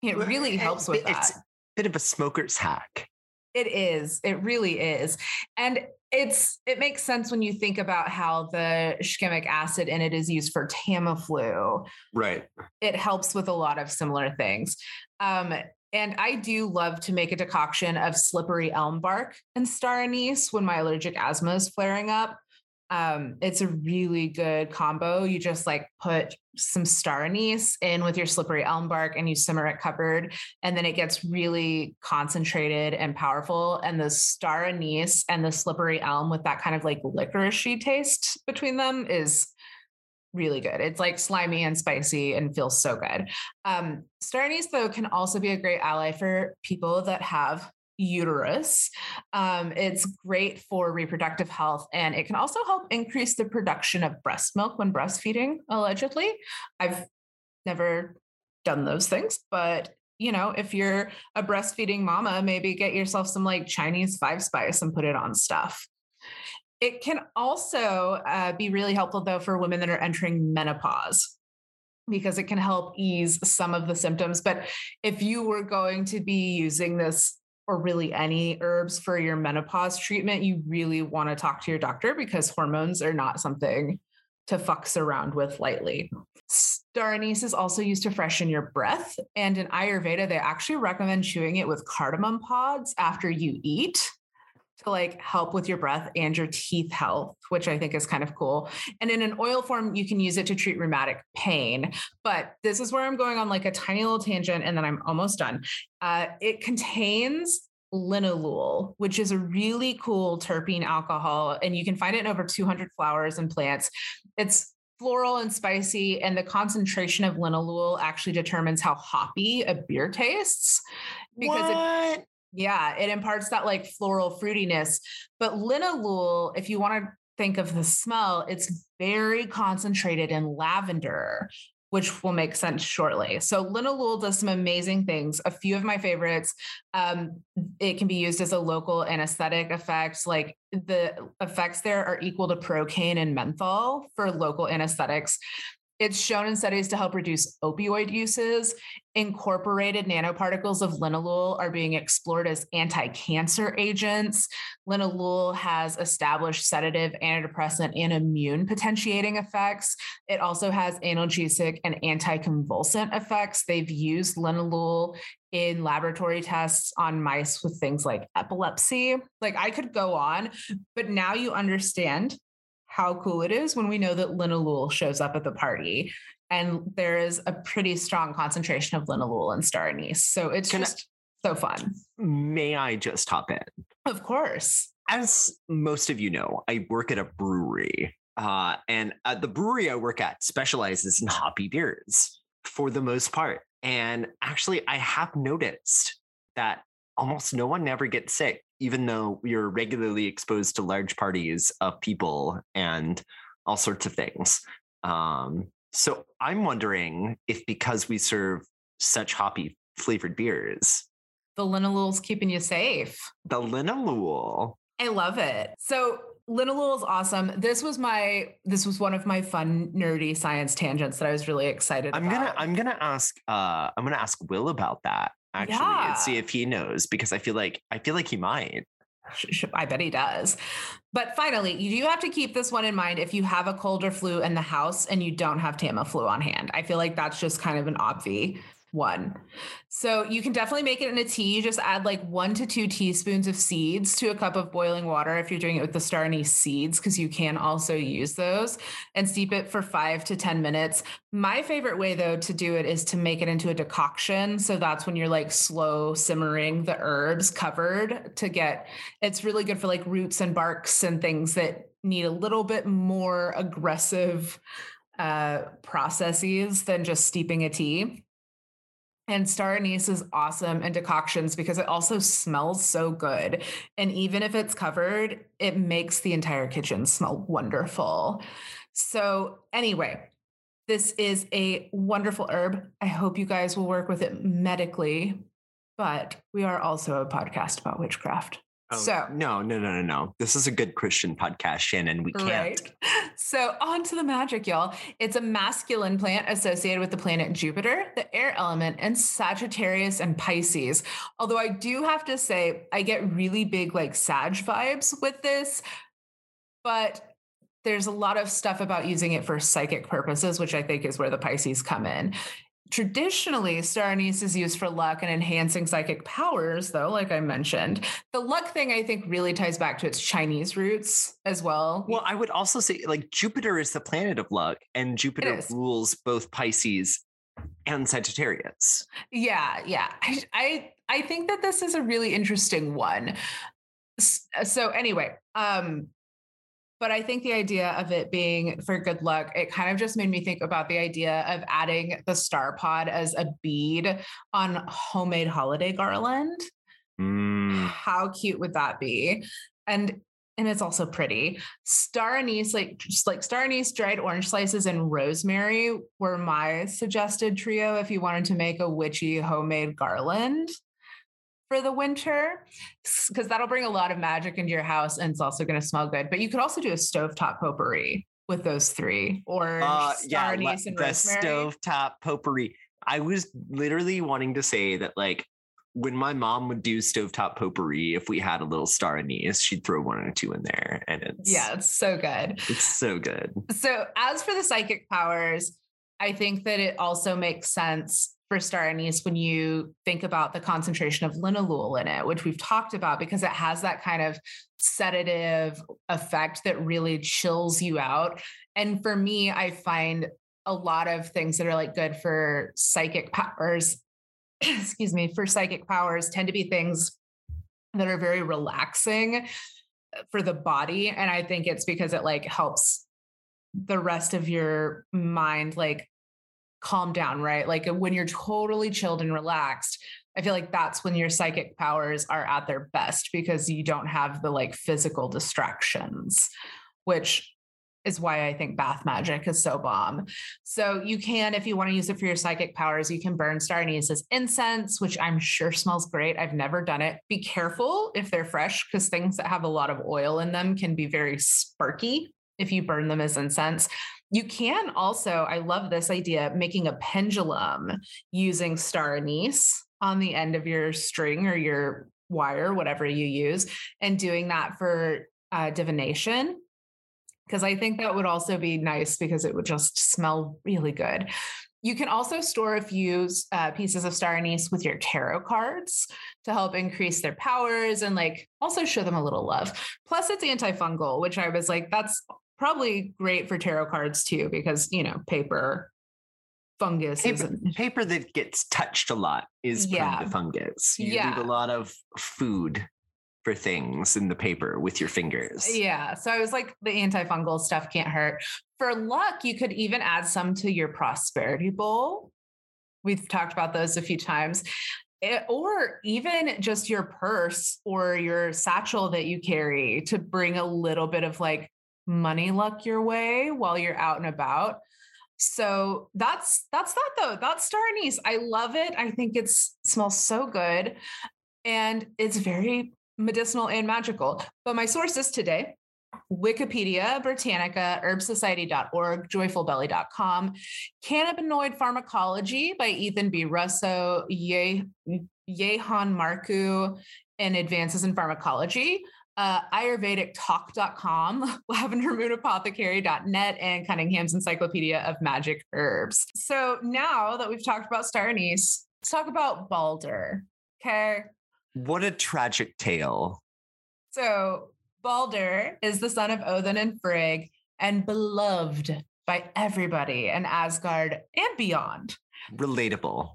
it really helps with that. It's a bit of a smoker's hack. It is. It really is. And it's it makes sense when you think about how the shikimic acid in it is used for Tamiflu. Right. It helps with a lot of similar things. Um, and I do love to make a decoction of slippery elm bark and star anise when my allergic asthma is flaring up. Um, it's a really good combo. You just like put some star anise in with your slippery elm bark and you simmer it covered. And then it gets really concentrated and powerful. And the star anise and the slippery elm with that kind of like licoricey taste between them is really good. It's like slimy and spicy and feels so good. Um, star anise, though, can also be a great ally for people that have uterus. Um, it's great for reproductive health and it can also help increase the production of breast milk when breastfeeding, allegedly. I've never done those things, but you know, if you're a breastfeeding mama, maybe get yourself some like Chinese five spice and put it on stuff. It can also uh, be really helpful though for women that are entering menopause because it can help ease some of the symptoms. But if you were going to be using this or really any herbs for your menopause treatment, you really want to talk to your doctor because hormones are not something to fucks around with lightly. Star anise is also used to freshen your breath. And in Ayurveda, they actually recommend chewing it with cardamom pods after you eat to like help with your breath and your teeth health, which I think is kind of cool. And in an oil form, you can use it to treat rheumatic pain. But this is where I'm going on like a tiny little tangent and then I'm almost done. Uh, it contains linalool, which is a really cool terpene alcohol, and you can find it in over 200 flowers and plants. It's floral and spicy, and the concentration of linalool actually determines how hoppy a beer tastes. Because what? It, yeah, it imparts that like floral fruitiness. But linalool, if you want to think of the smell, it's very concentrated in lavender, which will make sense shortly. So linalool does some amazing things. A few of my favorites. Um, it can be used as a local anesthetic effect. Like the effects there are equal to procaine and menthol for local anesthetics. It's shown in studies to help reduce opioid uses. Incorporated nanoparticles of linalool are being explored as anti cancer agents. Linalool has established sedative, antidepressant, and immune potentiating effects. It also has analgesic and anticonvulsant effects. They've used linalool in laboratory tests on mice with things like epilepsy. Like I could go on, but now you understand how cool it is when we know that linalool shows up at the party. And there is a pretty strong concentration of linalool and star anise. So it's Can just I, so fun. May I just hop in? Of course. As most of you know, I work at a brewery. Uh, and uh, the brewery I work at specializes in hoppy beers for the most part. And actually, I have noticed that almost no one ever gets sick even though you're regularly exposed to large parties of people and all sorts of things. Um, so I'm wondering if because we serve such hoppy flavored beers, the linalool's keeping you safe. The linalool. I love it. So linalool is awesome. This was my this was one of my fun nerdy science tangents that I was really excited I'm about. gonna I'm gonna ask uh I'm gonna ask Will about that actually yeah. and see if he knows because I feel like I feel like he might. I bet he does. But finally, you do have to keep this one in mind if you have a cold or flu in the house and you don't have Tamiflu on hand. I feel like that's just kind of an obvi one. So you can definitely make it in a tea. You just add like one to two teaspoons of seeds to a cup of boiling water if you're doing it with the star anise seeds, because you can also use those and steep it for five to 10 minutes. My favorite way though to do it is to make it into a decoction. So that's when you're like slow simmering the herbs covered to get it's really good for like roots and barks and things that need a little bit more aggressive uh, processes than just steeping a tea. And star anise is awesome in decoctions because it also smells so good. And even if it's covered, it makes the entire kitchen smell wonderful. So, anyway, this is a wonderful herb. I hope you guys will work with it medically, but we are also a podcast about witchcraft. Oh, so no, no, no, no, no. This is a good Christian podcast, Shannon. We can't. Right. So on to the magic, y'all. It's a masculine plant associated with the planet Jupiter, the air element, and Sagittarius and Pisces. Although I do have to say, I get really big like Sag vibes with this, but there's a lot of stuff about using it for psychic purposes, which I think is where the Pisces come in. Traditionally, star anise is used for luck and enhancing psychic powers, though, like I mentioned. The luck thing, I think, really ties back to its Chinese roots as well. Well, I would also say, like, Jupiter is the planet of luck, and Jupiter rules both Pisces and Sagittarius. Yeah, yeah. I, I I think that this is a really interesting one. So anyway, um but I think the idea of it being for good luck, it kind of just made me think about the idea of adding the star pod as a bead on homemade holiday garland. Mm. How cute would that be? And and it's also pretty. Star anise, like just like star anise, dried orange slices, and rosemary were my suggested trio if you wanted to make a witchy homemade garland for the winter because that'll bring a lot of magic into your house and it's also going to smell good. But you could also do a stovetop potpourri with those three or uh, yeah, le- and the rosemary. stovetop potpourri. I was literally wanting to say that like when my mom would do stovetop potpourri, if we had a little star anise, she'd throw one or two in there. And it's yeah, it's so good. It's so good. So as for the psychic powers, I think that it also makes sense for star anise when you think about the concentration of linalool in it, which we've talked about because it has that kind of sedative effect that really chills you out. And for me, I find a lot of things that are like good for psychic powers, excuse me, for psychic powers tend to be things that are very relaxing uh, for the body. And I think it's because it like helps the rest of your mind like calm down, right? Like uh, when you're totally chilled and relaxed, I feel like that's when your psychic powers are at their best because you don't have the like physical distractions, which is why I think bath magic is so bomb. So you can, if you want to use it for your psychic powers, you can burn star anise as incense, which I'm sure smells great. I've never done it. Be careful if they're fresh because things that have a lot of oil in them can be very sparky if you burn them as incense. You can also, I love this idea, making a pendulum using star anise on the end of your string or your wire, whatever you use, and doing that for uh, divination. Because I think that would also be nice because it would just smell really good. You can also store a few uh, pieces of star anise with your tarot cards to help increase their powers and like also show them a little love. Plus, it's antifungal, which I was like, that's probably great for tarot cards too, because you know, paper fungus paper, paper that gets touched a lot is Yeah. fungus. You Yeah. leave a lot of food for things in the paper with your fingers. Yeah. So I was like, the antifungal stuff can't hurt. For luck, you could even add some to your prosperity bowl. We've talked about those a few times. Eh, or even just your purse or your satchel that you carry to bring a little bit of like money luck your way while you're out and about. So that's that's that though. That's star anise. I love it. I think it smells so good. And it's very medicinal and magical. But my sources today Wikipedia, Britannica, herbsociety.org, joyfulbelly.com, Cannabinoid Pharmacology by Ethan B. Russo, Ye- Yehan Marku, and Advances in Pharmacology uh, ayurvedictalk.com, lavendermoonapothecary.net, and Cunningham's Encyclopedia of Magic Herbs. So now that we've talked about Star Anise, let's talk about Balder. Okay. What a tragic tale. So Balder is the son of Odin and Frigg and beloved by everybody in Asgard and beyond. Relatable.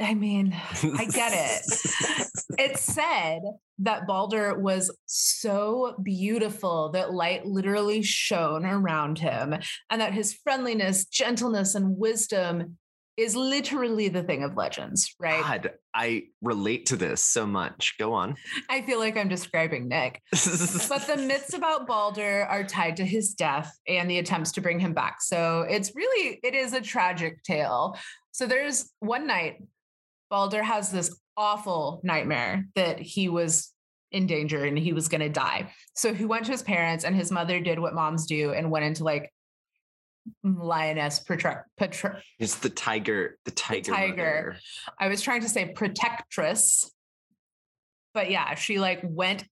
I mean, I get it. it said that Balder was so beautiful that light literally shone around him, and that his friendliness, gentleness, and wisdom is literally the thing of legends, right? God, I relate to this so much. Go on. I feel like I'm describing Nick. but the myths about Balder are tied to his death and the attempts to bring him back. So it's really, it is a tragic tale. So there's one night, Balder has this awful nightmare that he was in danger and he was going to die. So he went to his parents, and his mother did what moms do and went into like lioness protect it's the tiger the tiger the tiger mother. i was trying to say protectress but yeah she like went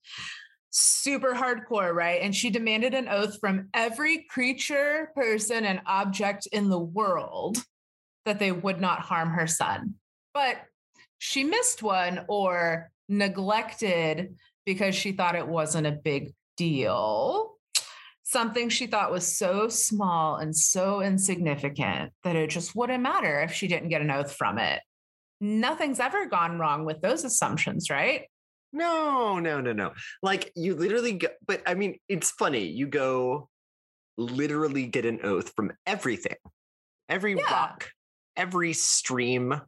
super hardcore right and she demanded an oath from every creature person and object in the world that they would not harm her son but she missed one or neglected because she thought it wasn't a big deal something she thought was so small and so insignificant that it just wouldn't matter if she didn't get an oath from it. Nothing's ever gone wrong with those assumptions, right? No, no, no, no. Like you literally go, but I mean, it's funny. You go literally get an oath from everything, every yeah. rock, every stream,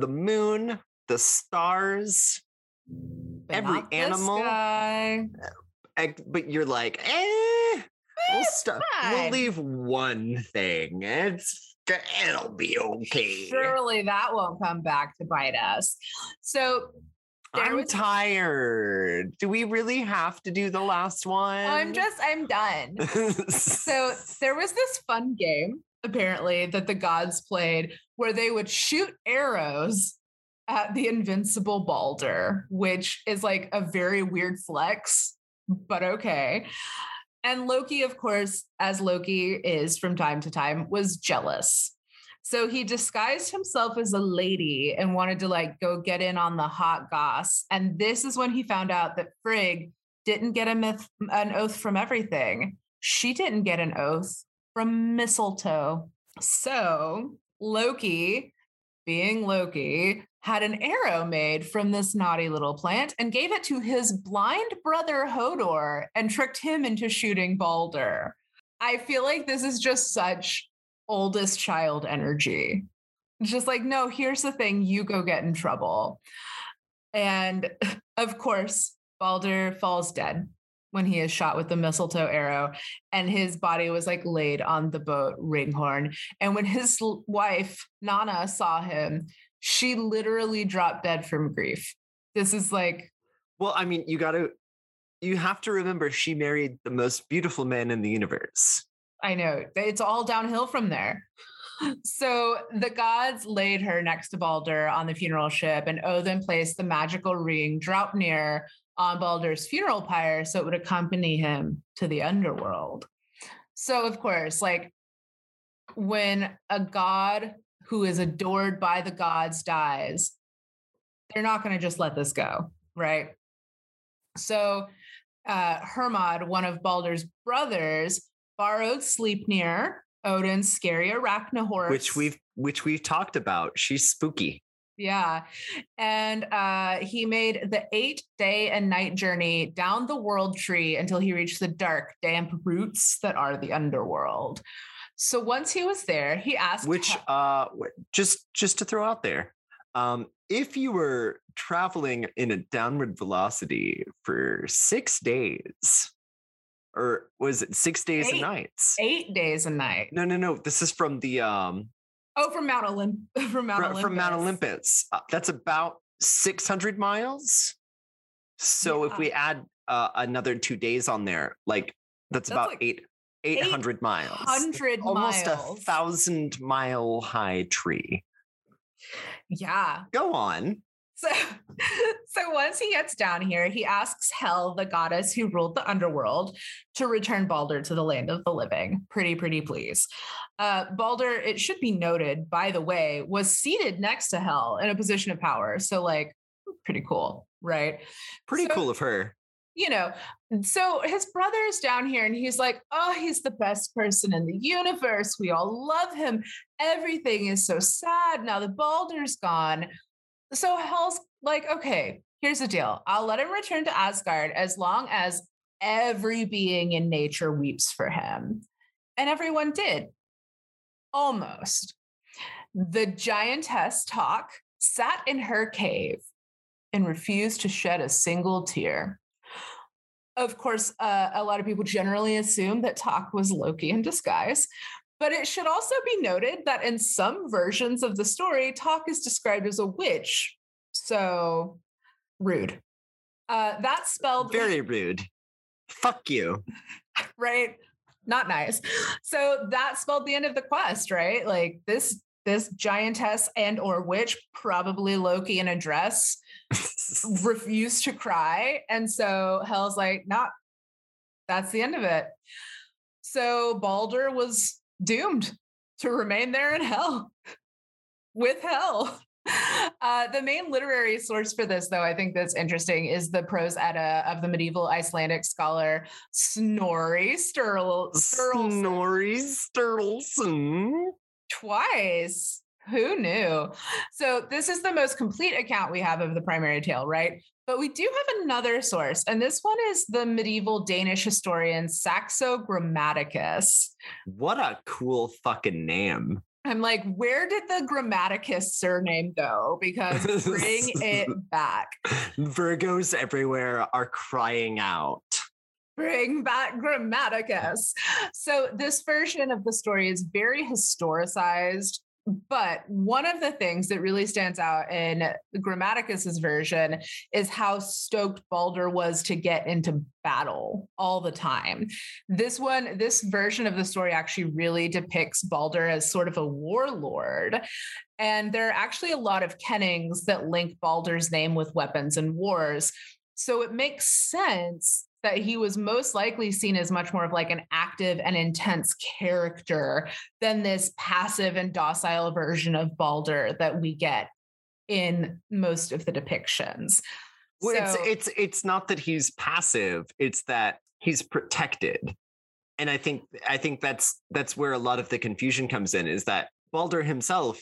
the moon, the stars, but every animal but you're like, eh, we'll. We'll leave one thing. It's it'll be okay. Surely that won't come back to bite us. So I'm was, tired. Do we really have to do the last one? I'm just, I'm done. so there was this fun game, apparently, that the gods played where they would shoot arrows at the invincible Balder, which is like a very weird flex but okay. And Loki, of course, as Loki is from time to time, was jealous. So he disguised himself as a lady and wanted to like go get in on the hot goss. And this is when he found out that Frigg didn't get a myth, an oath from everything. She didn't get an oath from mistletoe. So Loki, being Loki, had an arrow made from this naughty little plant and gave it to his blind brother Hodor and tricked him into shooting Balder. I feel like this is just such oldest child energy. just like, no, here's the thing, you go get in trouble. And of course, Balder falls dead when he is shot with the mistletoe arrow and his body was like laid on the boat ringhorn and when his wife Nanna saw him she literally dropped dead from grief. This is like Well, I mean, you got to you have to remember she married the most beautiful man in the universe. I know. It's all downhill from there. So the gods laid her next to Balder on the funeral ship, and Odin placed the magical ring Draupnir on Balder's funeral pyre so it would accompany him to the underworld. So, of course, like when a god who is adored by the gods dies, they're not going to just let this go, right? So uh, Hermod, one of Balder's brothers, borrowed Sleipnir, Odin's scary arachnahorse, which we've which we've talked about. She's spooky. Yeah. And uh, he made the eight day and night journey down the world tree until he reached the dark, damp roots that are the underworld. So once he was there, he asked Which uh just just to throw out there. Um if you were traveling in a downward velocity for 6 days or was it 6 days eight, and nights? 8 days and night. No, no, no. This is from the um Oh, from Mount Olymp from Mount Olympus. From Mount Olympus. Uh, that's about 600 miles. So yeah. if we add uh, another 2 days on there, like that's, that's about like 8 800 miles. 100 Almost a thousand mile high tree. Yeah. Go on. So, so once he gets down here, he asks Hel, the goddess who ruled the underworld, to return Balder to the land of the living. Pretty, pretty please. Uh, Balder, it should be noted, by the way, was seated next to Hel in a position of power. So, like, pretty cool, right? Pretty So- cool of her. you know, so his brother is down here and he's like, oh, he's the best person in the universe. We all love him. Everything is so sad now that Balder's gone. So Hel's like, okay, here's the deal. I'll let him return to Asgard as long as every being in nature weeps for him. And everyone did. Almost. The giantess Thokk sat in her cave and refused to shed a single tear. Of course, uh, a lot of people generally assume that Thokk was Loki in disguise, but it should also be noted that in some versions of the story, Thokk is described as a witch. So rude. Uh, that's spelled Very rude. Fuck you. right not nice so that spelled the end of the quest right like this this giantess and or witch probably loki in a dress refused to cry and so Hel's like not that's the end of it so balder was doomed to remain there in hell with Hel uh, the main literary source for this, though, I think that's interesting, is the prose edda of the medieval Icelandic scholar Snorri Sturl- Sturluson. Snorri Sturluson. Twice. Who knew? So, this is the most complete account we have of the primary tale, right? But we do have another source, and this one is the medieval Danish historian Saxo Grammaticus. What a cool fucking name. I'm like, where did the Grammaticus surname go? Because bring it back. Virgos everywhere are crying out. Bring back Grammaticus. So, this version of the story is very historicized. But one of the things that really stands out in Grammaticus's version is how stoked Balder was to get into battle all the time. This one, this version of the story actually really depicts Balder as sort of a warlord. And there are actually a lot of kennings that link Balder's name with weapons and wars. So it makes sense that he was most likely seen as much more of like an active and intense character than this passive and docile version of Balder that we get in most of the depictions. Well, So- it's it's it's not that he's passive, it's that he's protected. And I think I think that's that's where a lot of the confusion comes in is that Balder himself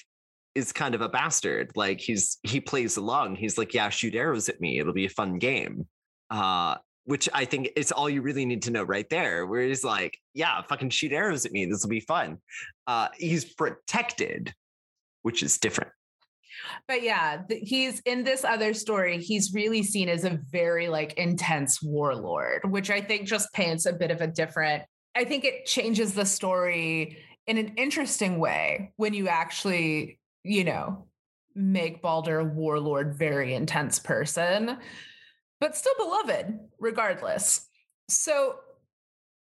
is kind of a bastard. Like he's he plays along. He's like, yeah, shoot arrows at me. It'll be a fun game. Uh which I think is all you really need to know right there. Where he's like, yeah, fucking shoot arrows at me. This will be fun. Uh he's protected, which is different. but yeah, he's in this other story, he's really seen as a very like intense warlord, which I think just paints a bit of a different, I think it changes the story in an interesting way when you actually, you know, make Balder warlord, very intense person, but still beloved regardless. So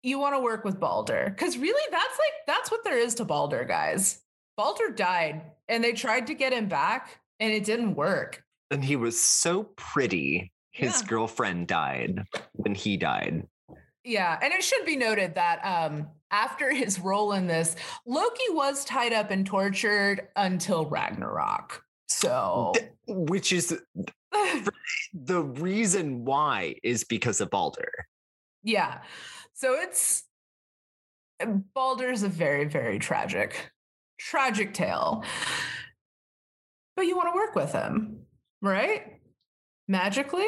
you want to work with Balder because really that's like that's what there is to Balder, guys. Balder died and they tried to get him back and it didn't work. And he was so pretty. His Yeah. girlfriend died when he died. Yeah, and it should be noted that um after his role in this, Loki was tied up and tortured until Ragnarok. So Which is the reason why is because of Balder. yeah. So it's Balder's a very, very tragic, tragic tale. But you want to work with him, right? Magically?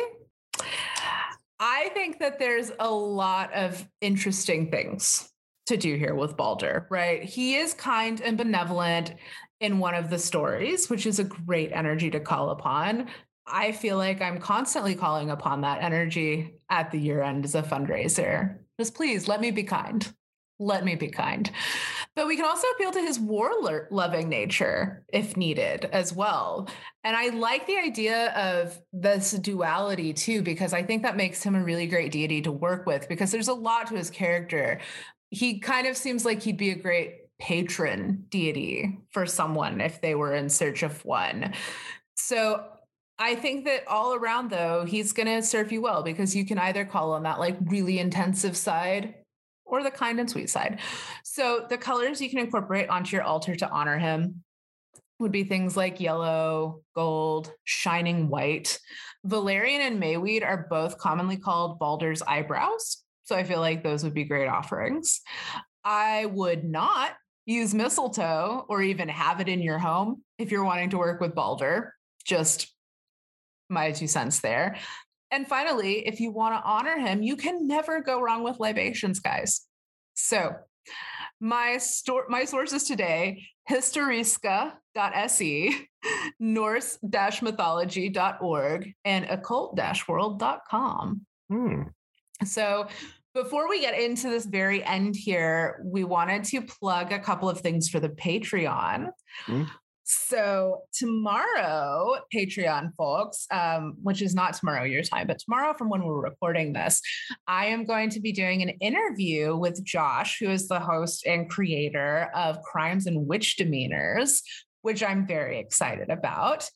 I think that there's a lot of interesting things to do here with Balder, right? He is kind and benevolent in one of the stories, which is a great energy to call upon. I feel like I'm constantly calling upon that energy at the year end as a fundraiser. Just please let me be kind. Let me be kind. But we can also appeal to his war loving nature if needed as well. And I like the idea of this duality too, because I think that makes him a really great deity to work with because there's a lot to his character. He kind of seems like he'd be a great patron deity for someone if they were in search of one. So I think that all around though, he's going to serve you well because you can either call on that like really intensive side or the kind and sweet side. So the colors you can incorporate onto your altar to honor him would be things like yellow, gold, shining white. Valerian and Mayweed are both commonly called Baldur's eyebrows. So I feel like those would be great offerings. I would not use mistletoe or even have it in your home if you're wanting to work with Baldur. Just my two cents there. And finally, if you want to honor him, you can never go wrong with libations, guys. So, my store my sources today historiska.se norse-mythology.org and occult-world.com Hmm. so before we get into this very end here we wanted to plug a couple of things for the patreon Mm. So tomorrow patreon folks um, which is not tomorrow your time but tomorrow from when we're recording this i am going to be doing an interview with josh who is the host and creator of crimes and witch demeanors which i'm very excited about.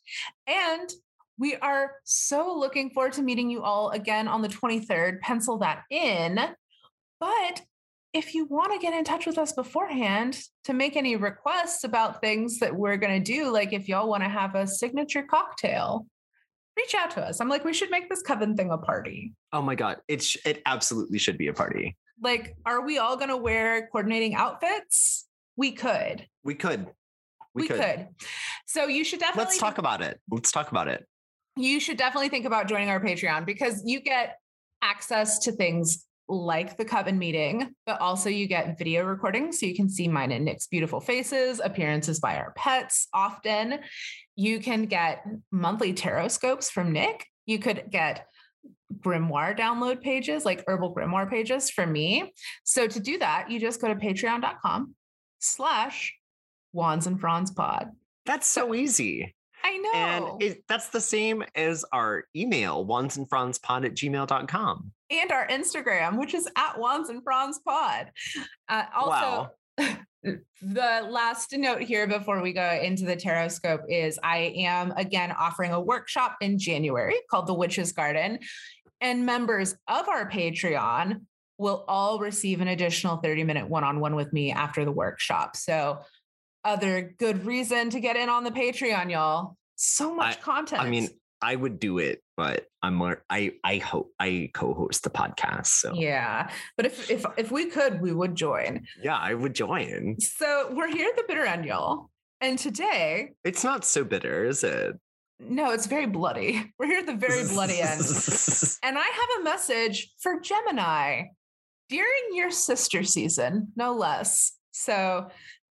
And we are so looking forward to meeting you all again on the 23rd pencil that in. But if you want to get in touch with us beforehand to make any requests about things that we're going to do, like if y'all want to have a signature cocktail, reach out to us. I'm like, we should make this coven thing a party. Oh my god, it sh- it absolutely should be a party. Like, are we all going to wear coordinating outfits? We could. We could. We, could. So you should definitely Let's talk about it. Let's talk about it. you should definitely think about joining our Patreon because you get access to things like the coven meeting, but also you get video recordings so you can see mine and Nick's beautiful faces, appearances by our pets often. You can get monthly tarot scopes from Nick. You could get grimoire download pages, like herbal grimoire pages for me. So to do that, you just go to patreon.com slash wands and fronds pod. That's so easy. I know. And it, that's the same as our email, wandsandfrondspod at gmail.com. and our Instagram, which is at Wands and Fronds Pod. Uh, also, Wow. the last note here before we go into the tarot scope is I am again offering a workshop in January called The Witch's Garden. And members of our Patreon will all receive an additional 30 minute one on one with me after the workshop. So, other good reason to get in on the Patreon, y'all. So much content. I mean, I would do it, but I'm more, I I hope I co-host the podcast. So yeah. But if if if we could, we would join. yeah, I would join. So we're here at the bitter end, y'all. And today, It's not so bitter, is it? no, it's very bloody. We're here at the very bloody end. And I have a message for Gemini during your sister season, no less. So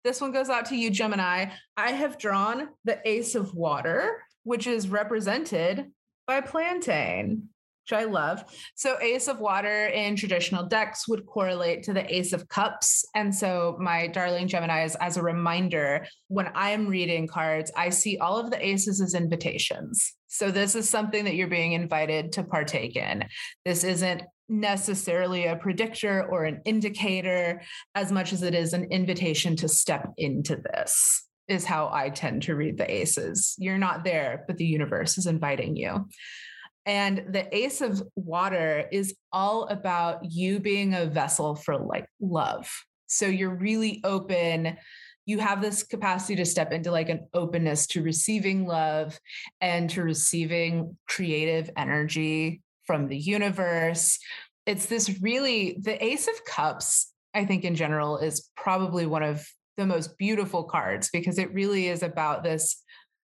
this one goes out to you, Gemini. I have drawn the Ace of Water, which is represented by Plantain, which I love. So, Ace of Water in traditional decks would correlate to the Ace of Cups. And so, my darling Geminis, as a reminder, when I'm reading cards, I see all of the aces as invitations. So, this is something that you're being invited to partake in. This isn't necessarily a predictor or an indicator as much as it is an invitation to step into this is how I tend to read the aces. You're not there, but the universe is inviting you. And the ace of water is all about you being a vessel for like love. So you're really open. You have this capacity to step into like an openness to receiving love and to receiving creative energy from the universe. It's this really, the Ace of Cups, I think in general, is probably one of the most beautiful cards because it really is about this,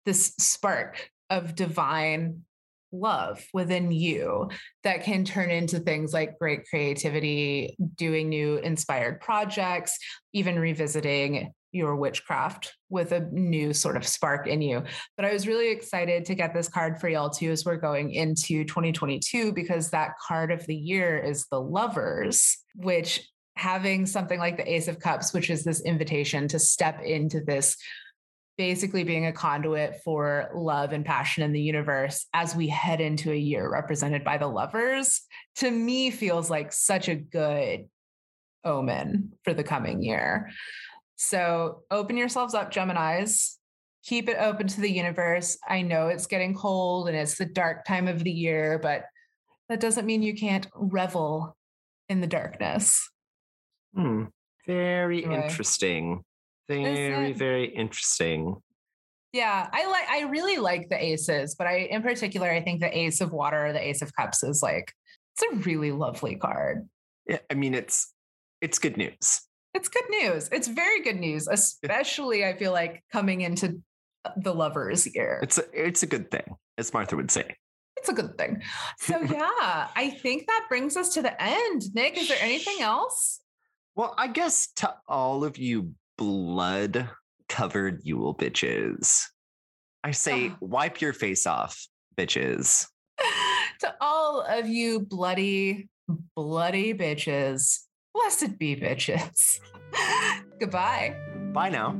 this spark of divine love within you that can turn into things like great creativity, doing new inspired projects, even revisiting your witchcraft with a new sort of spark in you. But I was really excited to get this card for y'all too as we're going into 2022 because that card of the year is the lovers, which having something like the Ace of Cups, which is this invitation to step into this basically being a conduit for love and passion in the universe as we head into a year represented by the lovers, to me feels like such a good omen for the coming year. So open yourselves up, Geminis, keep it open to the universe. I know it's getting cold and it's the dark time of the year, but that doesn't mean you can't revel in the darkness. Hmm. Very Anyway. interesting. Very, very interesting. Yeah, I like I really like the aces, but I in particular I think the ace of water the ace of cups is like it's a really lovely card. Yeah, I mean, it's it's good news. It's good news. It's very good news, especially I feel like coming into the lovers year. It's a it's a good thing, as Martha would say. It's a good thing. So yeah, I think that brings us to the end. Nick, is there anything else? Well, I guess to all of you blood covered Yule bitches, I say Ah. wipe your face off, bitches. to all of you bloody, bloody bitches, blessed be bitches. Goodbye. Bye now.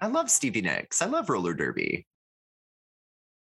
I love Stevie Nicks. I love roller derby.